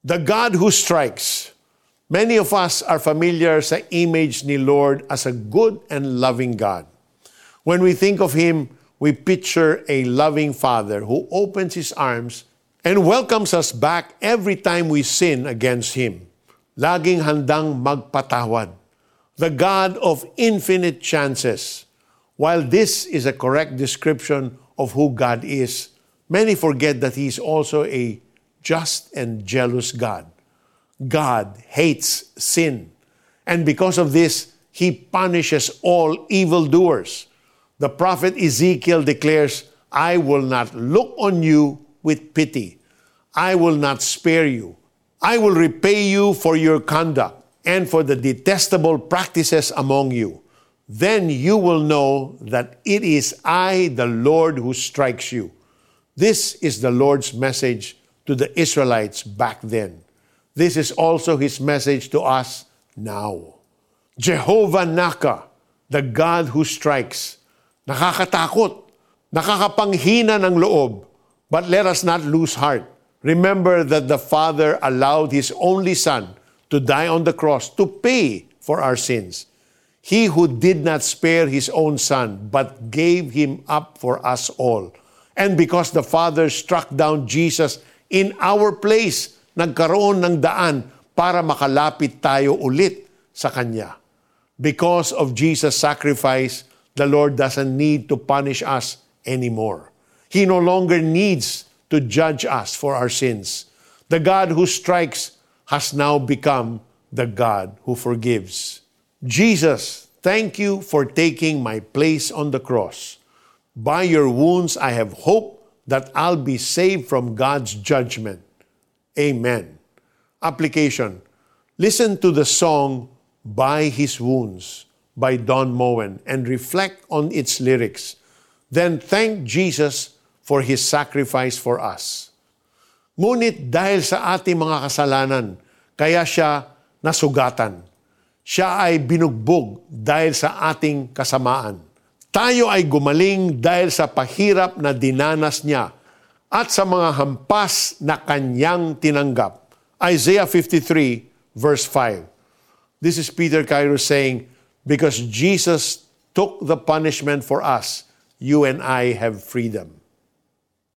The God who strikes. Many of us are familiar sa image ni Lord as a good and loving God. When we think of Him, we picture a loving Father who opens His arms and welcomes us back every time we sin against Him. Laging handang magpatawad. The God of infinite chances. While this is a correct description of who God is, many forget that He is also a just and jealous God. God hates sin. And because of this, he punishes all evildoers. The prophet Ezekiel declares, I will not look on you with pity. I will not spare you. I will repay you for your conduct and for the detestable practices among you. Then you will know that it is I, the Lord, who strikes you. This is the Lord's message to the Israelites back then. This is also his message to us now. Jehovah Naka, the God who strikes. Nakakatakot, nakakapanghina ng loob, but let us not lose heart. Remember that the Father allowed His only Son to die on the cross to pay for our sins. He who did not spare His own Son, but gave Him up for us all. And because the Father struck down Jesus in our place, nagkaroon ng daan para makalapit tayo ulit sa Kanya. Because of Jesus' sacrifice, the Lord doesn't need to punish us anymore. He no longer needs to judge us for our sins. The God who strikes has now become the God who forgives. Jesus, thank you for taking my place on the cross. By your wounds, I have hope that I'll be saved from God's judgment. Amen. Application Listen to the song By His Wounds by Don Moen and reflect on its lyrics. Then thank Jesus for His sacrifice for us. Ngunit dahil sa ating mga kasalanan, kaya siya nasugatan. Siya ay binugbog dahil sa ating kasamaan tayo ay gumaling dahil sa pahirap na dinanas niya at sa mga hampas na kanyang tinanggap. Isaiah 53 verse 5. This is Peter Cairo saying, Because Jesus took the punishment for us, you and I have freedom.